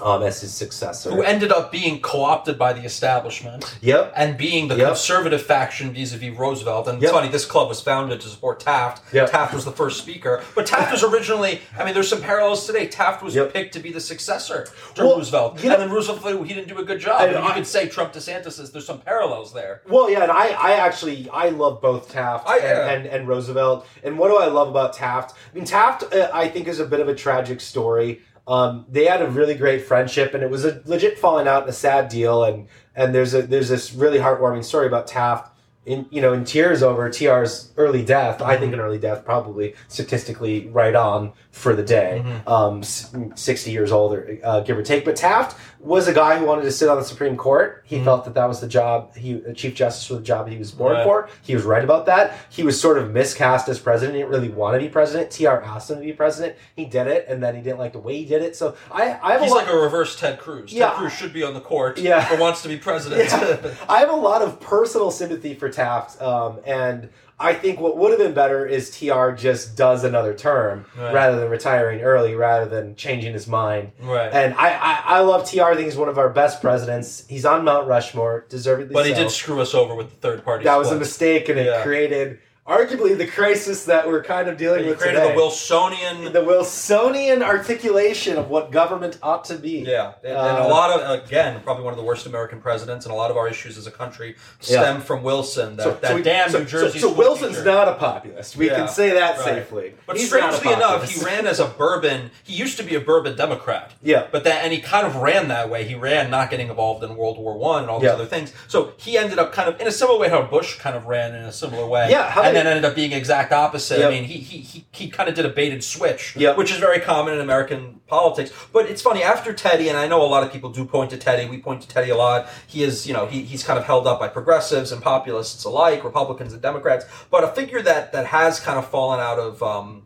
um, as his successor. Who ended up being co-opted by the establishment yep. and being the Yep. conservative faction vis-a-vis Roosevelt. And Yep. it's funny, this club was founded to support Taft. Yep. Taft was the first speaker, but Taft was originally. I mean, there's some parallels today. Taft was picked to be the successor to Well, Roosevelt, and then Roosevelt he didn't do a good job. I- I mean, you I- could say Trump DeSantis is. There's some parallels there. Well, yeah, and I, I actually, I love both Taft I- and, yeah. and, and Roosevelt. And what do I love about Taft? I mean, Taft, uh, I think, is a bit of a tragic story. Um, they had a really great friendship, and it was a legit falling out and a sad deal. And and there's a there's this really heartwarming story about Taft. In you know, in tears over TR's early death. I think an early death, probably statistically right on for the day. Mhm. Um, sixty years older, uh, give or take. But Taft was a guy who wanted to sit on the Supreme Court. He Mhm. felt that that was the job. He Chief Justice was the job he was born Right. for. He was right about that. He was sort of miscast as president. He didn't really want to be president. TR asked him to be president. He did it, and then he didn't like the way he did it. So I, I have He's a lot. like a reverse Ted Cruz. Yeah. Ted Cruz should be on the court, Yeah. but wants to be president. <laughs> Yeah. I have a lot of personal sympathy for Taft, um, and I think what would have been better is TR just does another term Right. rather than retiring early, rather than changing his mind. right. And I, I, I love TR. I think he's one of our best presidents. He's on Mount Rushmore, deservedly But he did screw us over with the third party. that was a mistake, and it created arguably the crisis that we're kind of dealing with created today. the Wilsonian. the Wilsonian articulation of what government ought to be. Yeah, and, and Uh, a lot of again, probably one of the worst American presidents, and a lot of our issues as a country Yeah. stem from Wilson. That, So, that so we- damn so- New Jersey. So, so Wilson's teacher. not a populist. We Yeah, can say that right. safely. But He's strangely enough, he ran as a bourbon. He used to be a bourbon Democrat. Yeah. But that, and he kind of ran that way. He ran not getting involved in World War One and all these Yeah. other things. So he ended up kind of in a similar way how Bush kind of ran in a similar way. Yeah, and then ended up being exact opposite. Yep. I mean, he he he, he kind of did a baited switch, Yep. which is very common in American politics. But it's funny after Teddy, and I know a lot of people do point to Teddy. We point to Teddy a lot. He is, you know, he, he's kind of held up by progressives and populists alike, Republicans and Democrats. But a figure that that has kind of fallen out of. Um,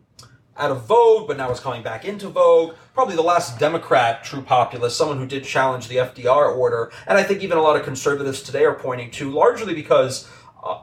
out of vogue, but now is coming back into vogue. Probably the last Democrat true populist, someone who did challenge the FDR order, and I think even a lot of conservatives today are pointing to, largely because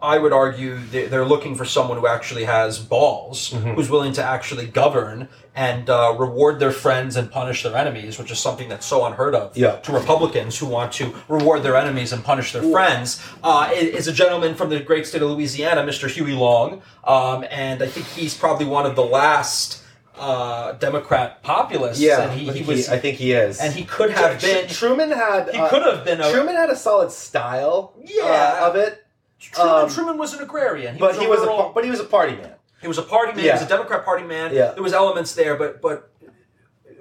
I would argue they- they're looking for someone who actually has balls, who's willing to actually govern and uh, reward their friends and punish their enemies, which is something that's so unheard of Yeah. to Republicans who want to reward their enemies and punish their friends. Uh, is a gentleman from the great state of Louisiana, Mr. Huey Long, um, and I think he's probably one of the last uh, Democrat populists. Yeah, and he, I he think was, I think he is. and he could have Tr- been. Truman had. He uh, could have been a. Truman had a solid style. Yeah. uh, of it, Truman, um, Truman was an agrarian, he but was he a was a rural- par- but he was a party man. He was a party man. He was a Democrat party man. Yeah. There was elements there, but but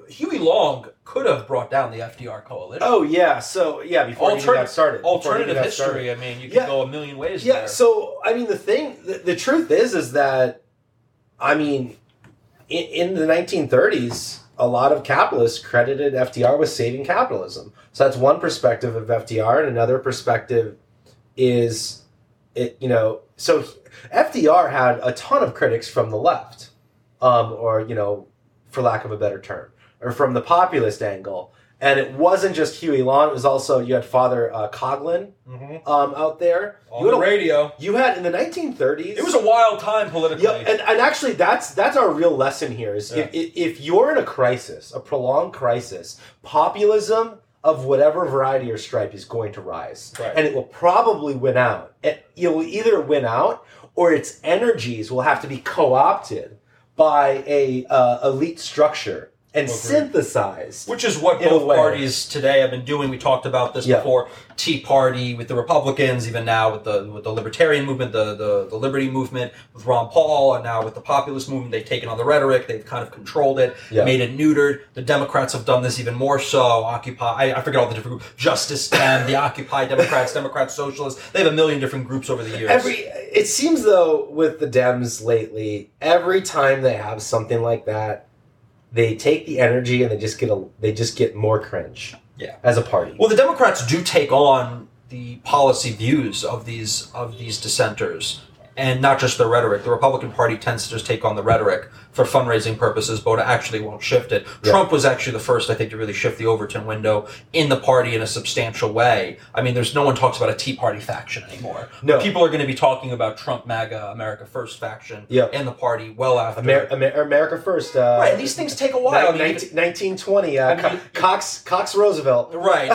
Huey Long could have brought down the FDR coalition. Oh yeah, so yeah, before even Alternative- got started. Alternative got history. started. I mean, you Yeah. go a million ways Yeah, there. so I mean, the thing, the, the truth is, is that, I mean, in, in the 1930s, a lot of capitalists credited FDR with saving capitalism. So that's one perspective of FDR, and another perspective is it. You know, so FDR had a ton of critics from the left, um, or you know, for lack of a better term, or from the populist angle. And it wasn't just Huey Long; it was also you had Father uh, Coughlin Mm-hmm. um, out there. On you the had, a- radio. you had in the 1930s. It was a wild time politically. Yeah, and, and actually, that's that's our real lesson here. Is if, if if you're in a crisis, a prolonged crisis, populism of whatever variety or stripe is going to rise, Right. and it will probably win out. It, it will either win out or its energies will have to be co-opted by a uh, elite structure and Agreed. synthesized. Which is what both parties today have been doing. We talked about this Yeah. before. Tea Party with the Republicans, even now with the with the Libertarian movement, the, the the Liberty movement with Ron Paul, and now with the populist movement, they've taken on the rhetoric. They've kind of controlled it, Yeah. made it neutered. The Democrats have done this even more so. Occupy, I, I forget all the different groups. Justice Dem, the Occupy <laughs> Democrats, Democrats, Socialists. They have a million different groups over the years. Every it seems though with the Dems lately, every time they have something like that, they take the energy and they just get a they just get more cringe. Yeah. As a party. Well, the Democrats do take on the policy views of these of these dissenters, and not just the rhetoric. The Republican Party tends to just take on the rhetoric for fundraising purposes, but actually won't shift it. Yeah. Trump was actually the first, I think, to really shift the Overton window in the party in a substantial way. I mean, there's no one talks about a Tea Party faction anymore. No. people are going to be talking about Trump, MAGA, America First faction Yeah. in the party well after. Amer- Amer- America first. Uh, right, these things take a while. I mean, 1920. Uh, I mean, Co- Cox Cox Roosevelt. Right.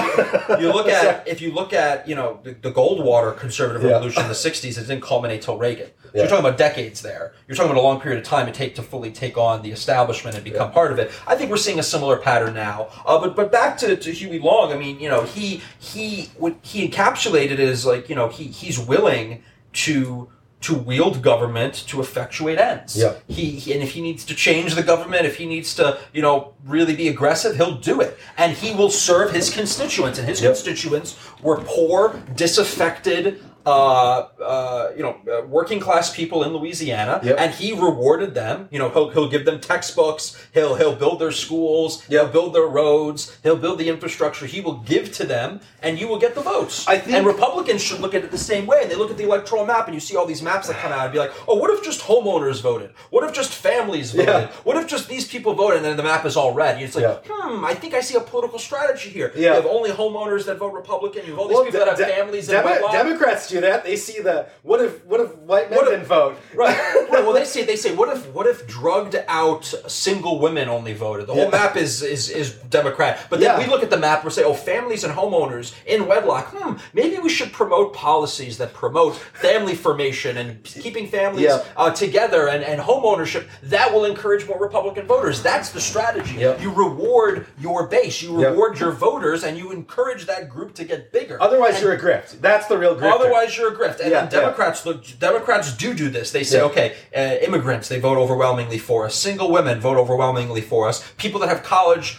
You look <laughs> at if you look at you know the, the Goldwater conservative Yeah. revolution in the '60s, it didn't culminate till Reagan. So you're talking about decades there. You're talking about a long period of time it take to fully take on the establishment and become part of it. I think we're seeing a similar pattern now. Uh, but but back to, to Huey Long. I mean, you know, he he what he encapsulated is like you know he he's willing to to wield government to effectuate ends. Yeah. He, he and if he needs to change the government, if he needs to, you know, really be aggressive, he'll do it, and he will serve his constituents. And his Yep. constituents were poor, disaffected. Uh, uh, you know, uh, working class people in Louisiana, Yep. and he rewarded them. You know, he'll, he'll give them textbooks. He'll he'll build their schools. He'll build their roads. He'll build the infrastructure. He will give to them, and you will get the votes. I think- and Republicans should look at it the same way. And they look at the electoral map, and you see all these maps that come out, and be like, oh, what if just homeowners voted? What if just families voted? Yeah. What if just these people voted? And then the map is all red. It's like, Yeah. hmm, I think I see a political strategy here. Yeah. You have only homeowners that vote Republican. You have all these Well, people de- that have de- families wedlock. Democrats do that. They see the what if what if white men What if- didn't vote? Right. <laughs> right. Well, they say they say what if what if drugged out single women only voted? The whole Yeah. map is is is Democrat. But then Yeah. we look at the map and say, oh, families and homeowners in wedlock. Hmm. Maybe we should promote policies that promote family formation and keeping families Yeah. uh, together and and home ownership. That will encourage more Republican voters. That's the strategy. Yep. You reward your base. You Yep. reward your voters, and you encourage that group to get bigger. Otherwise, And- you're a grift. That's the real grift. Otherwise, you're a grift. And Yeah, then Democrats look. Democrats do do this. They say, Yeah. okay, uh, immigrants they vote overwhelmingly for us. Single women vote overwhelmingly for us. People that have college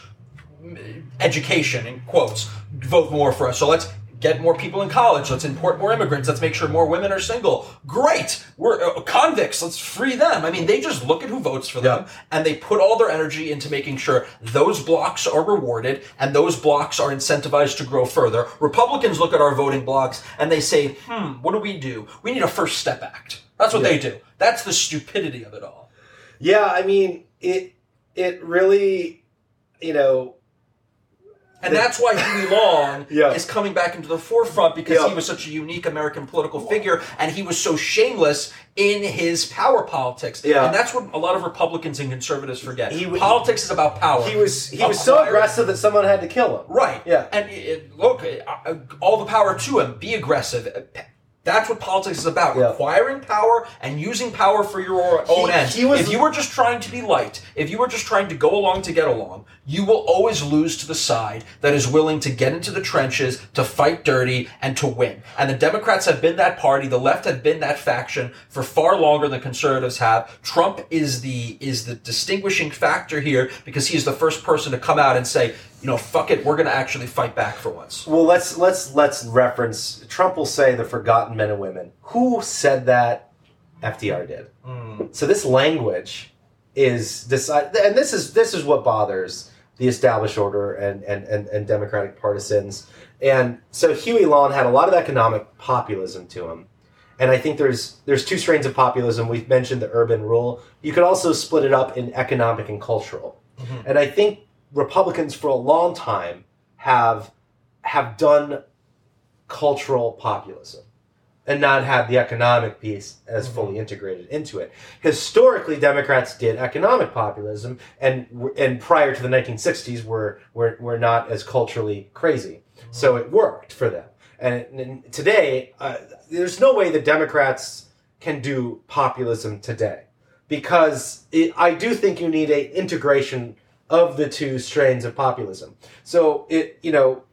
education in quotes vote more for us. So let's get more people in college. Let's import more immigrants. Let's make sure more women are single. Great. We're uh, convicts. Let's free them. I mean, they just look at who votes for them Yeah. and they put all their energy into making sure those blocks are rewarded and those blocks are incentivized to grow further. Republicans look at our voting blocks and they say, hmm, what do we do? We need a First Step Act. That's what Yeah. they do. That's the stupidity of it all. Yeah, I mean it. It really, you know, And that's why Huey Long <laughs> Yeah. is coming back into the forefront because Yeah. he was such a unique American political figure and he was so shameless in his power politics. Yeah. And that's what a lot of Republicans and conservatives forget. He politics is about power. he was he was so aggressive that someone had to kill him. Right. Yeah. And it, it- look, uh, all the power to him. Be aggressive. That's what politics is about. Yeah. Acquiring power and using power for your own He- ends. he was- if you were just trying to be liked, if you were just trying to go along to get along, you will always lose to the side that is willing to get into the trenches, to fight dirty, and to win. And the Democrats have been that party. The left have been that faction for far longer than conservatives have. Trump is the is the distinguishing factor here because he is the first person to come out and say, you know, fuck it, we're going to actually fight back for once. Well, let's let's let's reference. Trump will say the forgotten men and women. Who said that? FDR did. Hmm. So this language is decide, and this is this is what bothers the established order and and and, and Democratic partisans. And so Huey Long had a lot of economic populism to him. And I think there's there's two strains of populism. We've mentioned the urban rule. You could also split it up in economic and cultural. Mhm. And I think Republicans for a long time have have done cultural populism and not had the economic piece as Mhm. fully integrated into it. Historically, Democrats did economic populism, and and prior to the 1960s, were were, were not as culturally crazy, so it worked for them. And, and today, uh, there's no way the Democrats can do populism today, because it, I do think you need a integration of the two strains of populism. So it you know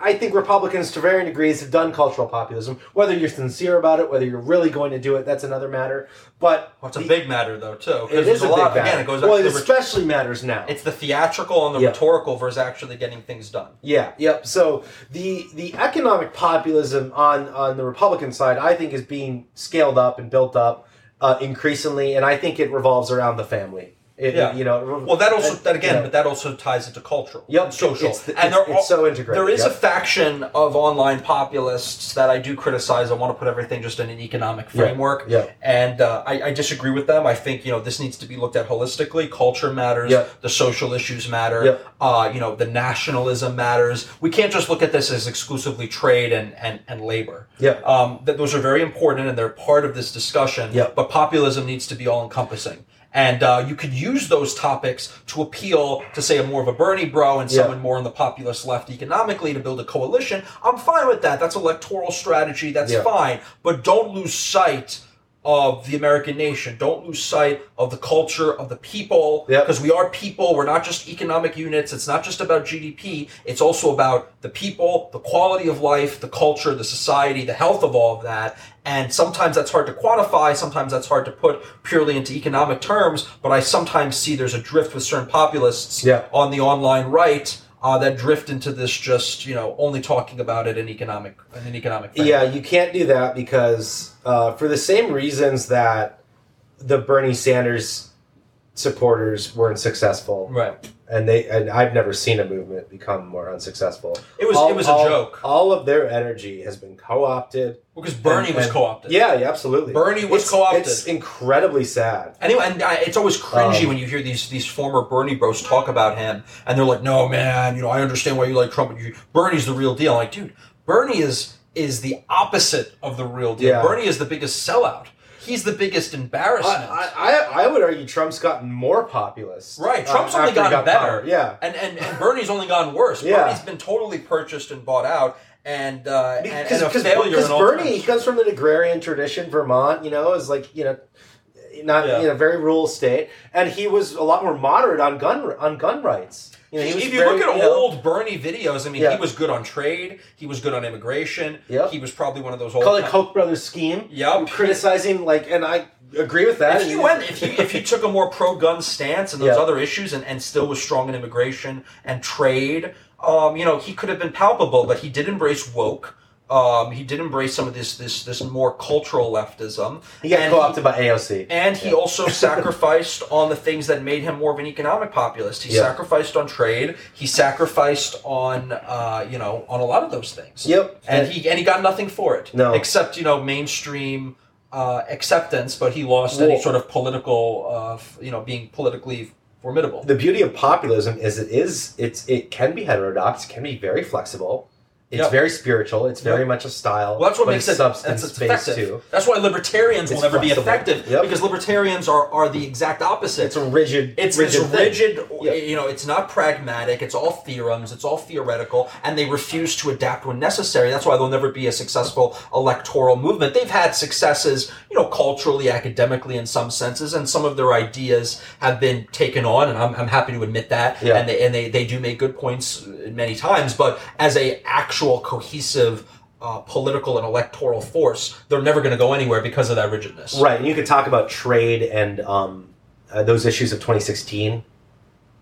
I think Republicans, to varying degrees, have done cultural populism. Whether you're sincere about it, whether you're really going to do it, that's another matter. But Well, it's a the- big matter though too. it is a, a big lot. matter. Again, it goes well, it especially matters now. It's the theatrical and the Yeah. rhetorical versus actually getting things done. Yeah, yep. So the the economic populism on on the Republican side, I think, is being scaled up and built up uh, increasingly, and I think it revolves around the family. It, Yeah. you know. Well, that also and, that again, know, but that also ties into cultural, Yep, and social, It's, and there it's so integrated. There is yep. a faction of online populists that I do criticize. I want to put everything just in an economic Yeah, framework, yeah. and uh, I, I disagree with them. I think you know this needs to be looked at holistically. Culture matters. Yeah. The social issues matter. Yeah. Uh, you know, the nationalism matters. We can't just look at this as exclusively trade and and, and labor. Yeah. Um, that those are very important and they're part of this discussion. Yeah. But populism needs to be all encompassing. And uh, you could use those topics to appeal to, say, a more of a Bernie bro and Yeah. someone more on the populist left economically to build a coalition. I'm fine with that. That's electoral strategy. That's Yeah. fine. But don't lose sight of the American nation. Don't lose sight of the culture of the people. Yep. Because we are people. We're not just economic units. It's not just about GDP. It's also about the people, the quality of life, the culture, the society, the health of all of that. And sometimes that's hard to quantify. Sometimes that's hard to put purely into economic terms. But I sometimes see there's a drift with certain populists Yeah. on the online right. Uh, that drift into this just you know only talking about it in economic in an economic framework. Yeah, you can't do that because uh, for the same reasons that the Bernie Sanders supporters weren't successful, right and they and I've never seen a movement become more unsuccessful. it was All- it was a all- joke All of their energy has been co-opted. because Bernie and- was and- co-opted Yeah, yeah, absolutely. Bernie was It's- co-opted. It's incredibly sad. Anyway, and I, it's always cringy Um, when you hear these these former Bernie bros talk about him, and they're like, "No, man, you know, I understand why you like Trump. but you- Bernie's the real deal." I'm like, dude, Bernie is is the opposite of the real deal. Yeah. Bernie is the biggest sellout. He's the biggest embarrassment. I, I, I- would argue Trump's gotten more populist. Right, uh, Trump's only gotten got better. power. Yeah. and, and and Bernie's only gotten worse. Yeah. Bernie's been totally purchased and bought out, and uh, and, and Because a because failure. because Bernie terms. comes from an agrarian tradition, Vermont. You know, is like you know, not Yeah. you know, very rural state, and he was a lot more moderate on gun on gun rights. You know, he was if you very, look at know- old Bernie videos, I mean, Yeah. he was good on trade. He was good on immigration. Yep. He was probably one of those old. call it Koch brothers scheme. Yep. criticizing like, and I agree with that. If you went, if you if you took a more pro gun stance and those Yeah. other issues, and, and still was strong in immigration and trade, um, you know, he could have been palpable. But he did embrace woke. Um, he did embrace some of this this this more cultural leftism. he got and co-opted by AOC. And he also <laughs> sacrificed on the things that made him more of an economic populist. He Yeah. sacrificed on trade. He sacrificed on, uh, you know, on a lot of those things. Yep. And he and he got nothing for it. No. Except you know mainstream uh, acceptance, but he lost any sort of political, uh, you know, being politically formidable. the beauty of populism is it is it's it can be heterodox, it can be very flexible. It's Yep. very spiritual. It's very Yep. much a style. Well, that's what makes it that's substance based too. That's why libertarians will It's never be effective Yep. because libertarians are are the exact opposite. It's a rigid. It's rigid this rigid, you know, it's not pragmatic, it's all theorems, it's all theoretical, and they refuse to adapt when necessary. That's why they'll never be a successful electoral movement. They've had successes, you know, culturally, academically, in some senses, and some of their ideas have been taken on, and I'm, I'm happy to admit that. Yeah. And, they, and they, they do make good points many times, but as a actual cohesive uh, political and electoral force, they're never going to go anywhere because of that rigidness. Right, and you could talk about trade and um, uh, those issues of 2016,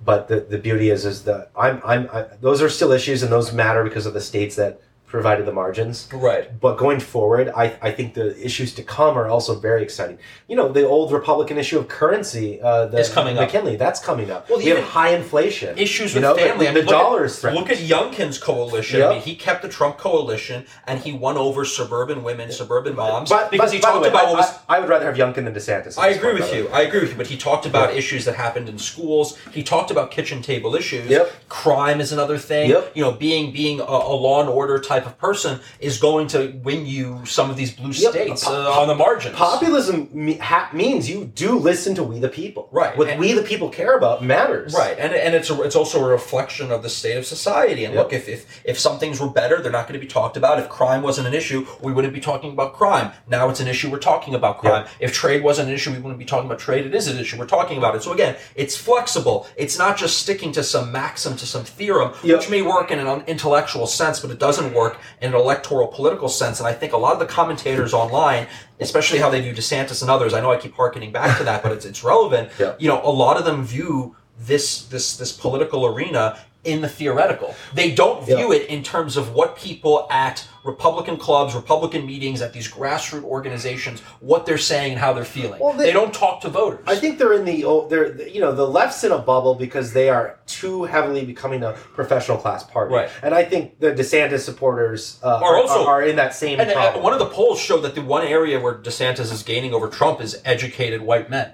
but the, the beauty is is that I'm I'm I, those are still issues and those matter because of the states that provided the margins. Right. But going forward, I, I think the issues to come are also very exciting. You know, the old Republican issue of currency uh, the, Is coming up. McKinley, that's coming up. Well, we have high inflation. Issues with know, family. The, I mean, the look dollar at, is threatened. Look at Youngkin's coalition. Yep. I mean, he kept the Trump coalition, and he won over suburban women, suburban moms, But- because but- he talked way, about I, what was. I, I would rather have Youngkin than DeSantis. I agree point, with you. I agree with you. But he talked about Yeah. issues that happened in schools. He talked about kitchen table issues. Yep. Crime is another thing. Yep. You know, being being a, a law and order type of person is going to win you some of these blue Yep. states uh, on the margins. Populism me, ha, means you do listen to we the people. Right. What And- we the people care about matters. Right, and and it's a, it's also a reflection of the state of society. And Yep. look, if, if if some things were better, they're not going to be talked about. If crime wasn't an issue, we wouldn't be talking about crime. Now it's an issue. We're talking about crime. If trade wasn't an issue, we wouldn't be talking about trade. It is an issue. We're talking about it. So again, it's flexible. It's not just sticking to some maxim, to some theorem, Yep. which may work in an intellectual sense, but it doesn't work in an electoral political sense. And I think a lot of the commentators online, especially how they view DeSantis and others, I know I keep harkening back to that, but it's it's relevant. Yeah. You know, a lot of them view this this this political arena in the theoretical. They don't view Yeah. it in terms of what people at Republican clubs, Republican meetings, at these grassroots organizations, what they're saying and how they're feeling. Well, they- they, don't talk to voters. I think they're in the oh, they're you know the left's in a bubble because they are too heavily becoming a professional class party, Right. And I think the DeSantis supporters uh, Are also- are, in that same and problem. one of the polls showed that the one area where DeSantis is gaining over Trump is educated white men.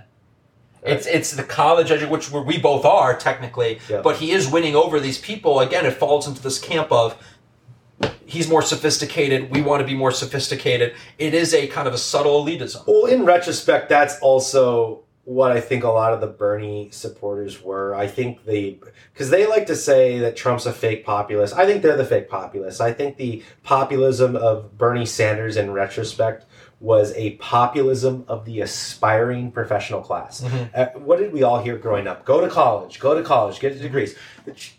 It's it's the college edu- which we both are technically, Yeah. but he is winning over these people. Again, it falls into this camp of he's more sophisticated. We want to be more sophisticated. It is a kind of a subtle elitism. Well, in retrospect, that's also what I think a lot of the Bernie supporters were. I think they, because they like to say that Trump's a fake populist. I think they're the fake populist. I think the populism of Bernie Sanders in retrospect was a populism of the aspiring professional class. Uh, what did we all hear growing up? Go to college, go to college, get degrees.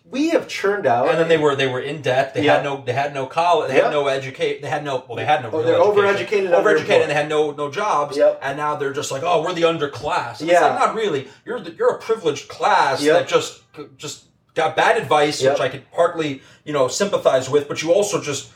We have churned out. And then they were they were in debt. They Yeah. had no they had no college. They Yep. had no educate. They had no well they had no. Oh, they're education. overeducated, overeducated, and they had no no jobs. Yep. And now they're just like, oh, we're the underclass. And Yeah. It's like, not really. You're the, you're a privileged class Yep. that just just got bad advice, Yep. which I could partly you know sympathize with, but you also just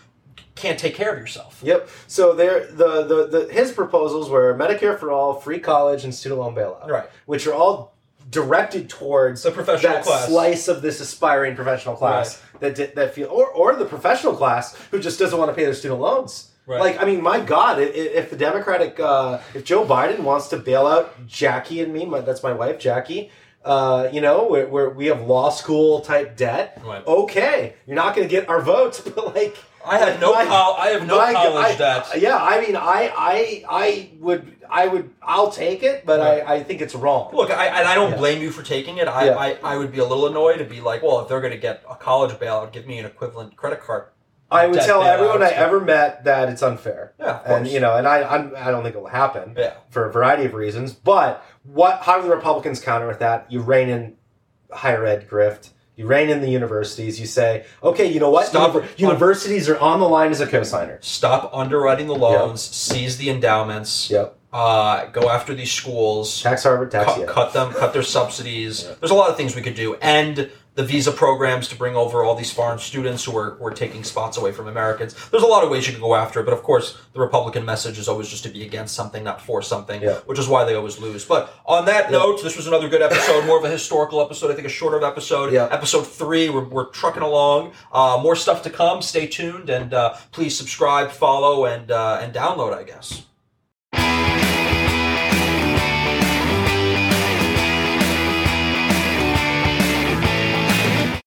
can't take care of yourself. Yep. So there, the, the the his proposals were Medicare for all, free college, and student loan bailout. Right. Which are all directed towards The professional that class. slice of this aspiring professional class that that feel or or the professional class who just doesn't want to pay their student loans. Right. Like I mean, my God, if the Democratic, uh, if Joe Biden wants to bail out Jackie and me, my, that's my wife, Jackie. Uh, you know, where we have law school type debt. Right. Okay, you're not going to get our votes, <laughs> but like I have no col- I have no my- college I- debt. Yeah, I mean, I, I, I would, I would, I'll take it, but. I, I think it's wrong. Look, I, and I don't Yeah. blame you for taking it. I, Yeah. I, I would be a little annoyed to be like, well, if they're going to get a college bailout, give me an equivalent credit card. I would tell everyone I ever met that it's unfair. Yeah, of and you know, and I, I'm, I don't think it will happen Yeah. for a variety of reasons. But what? How do the Republicans counter with that? You rein in higher ed grift. You rein in the universities. You say, okay, you know what? Stop- Univer- universities are on the line as a cosigner. Stop underwriting the loans, seize the endowments, Yep. uh, go after these schools, Tax Harvard, tax cut, Yale. cut them, cut their subsidies. <laughs> There's a lot of things we could do. And the visa programs to bring over all these foreign students who are, who are taking spots away from Americans. There's a lot of ways you can go after it, but of course, the Republican message is always just to be against something, not for something, Yeah. which is why they always lose. But on that note, this was another good episode, more of a historical episode, I think a shorter episode. Yeah. Episode three, we're, we're trucking along. Uh, more stuff to come. Stay tuned and uh, please subscribe, follow, and, uh, and download, I guess.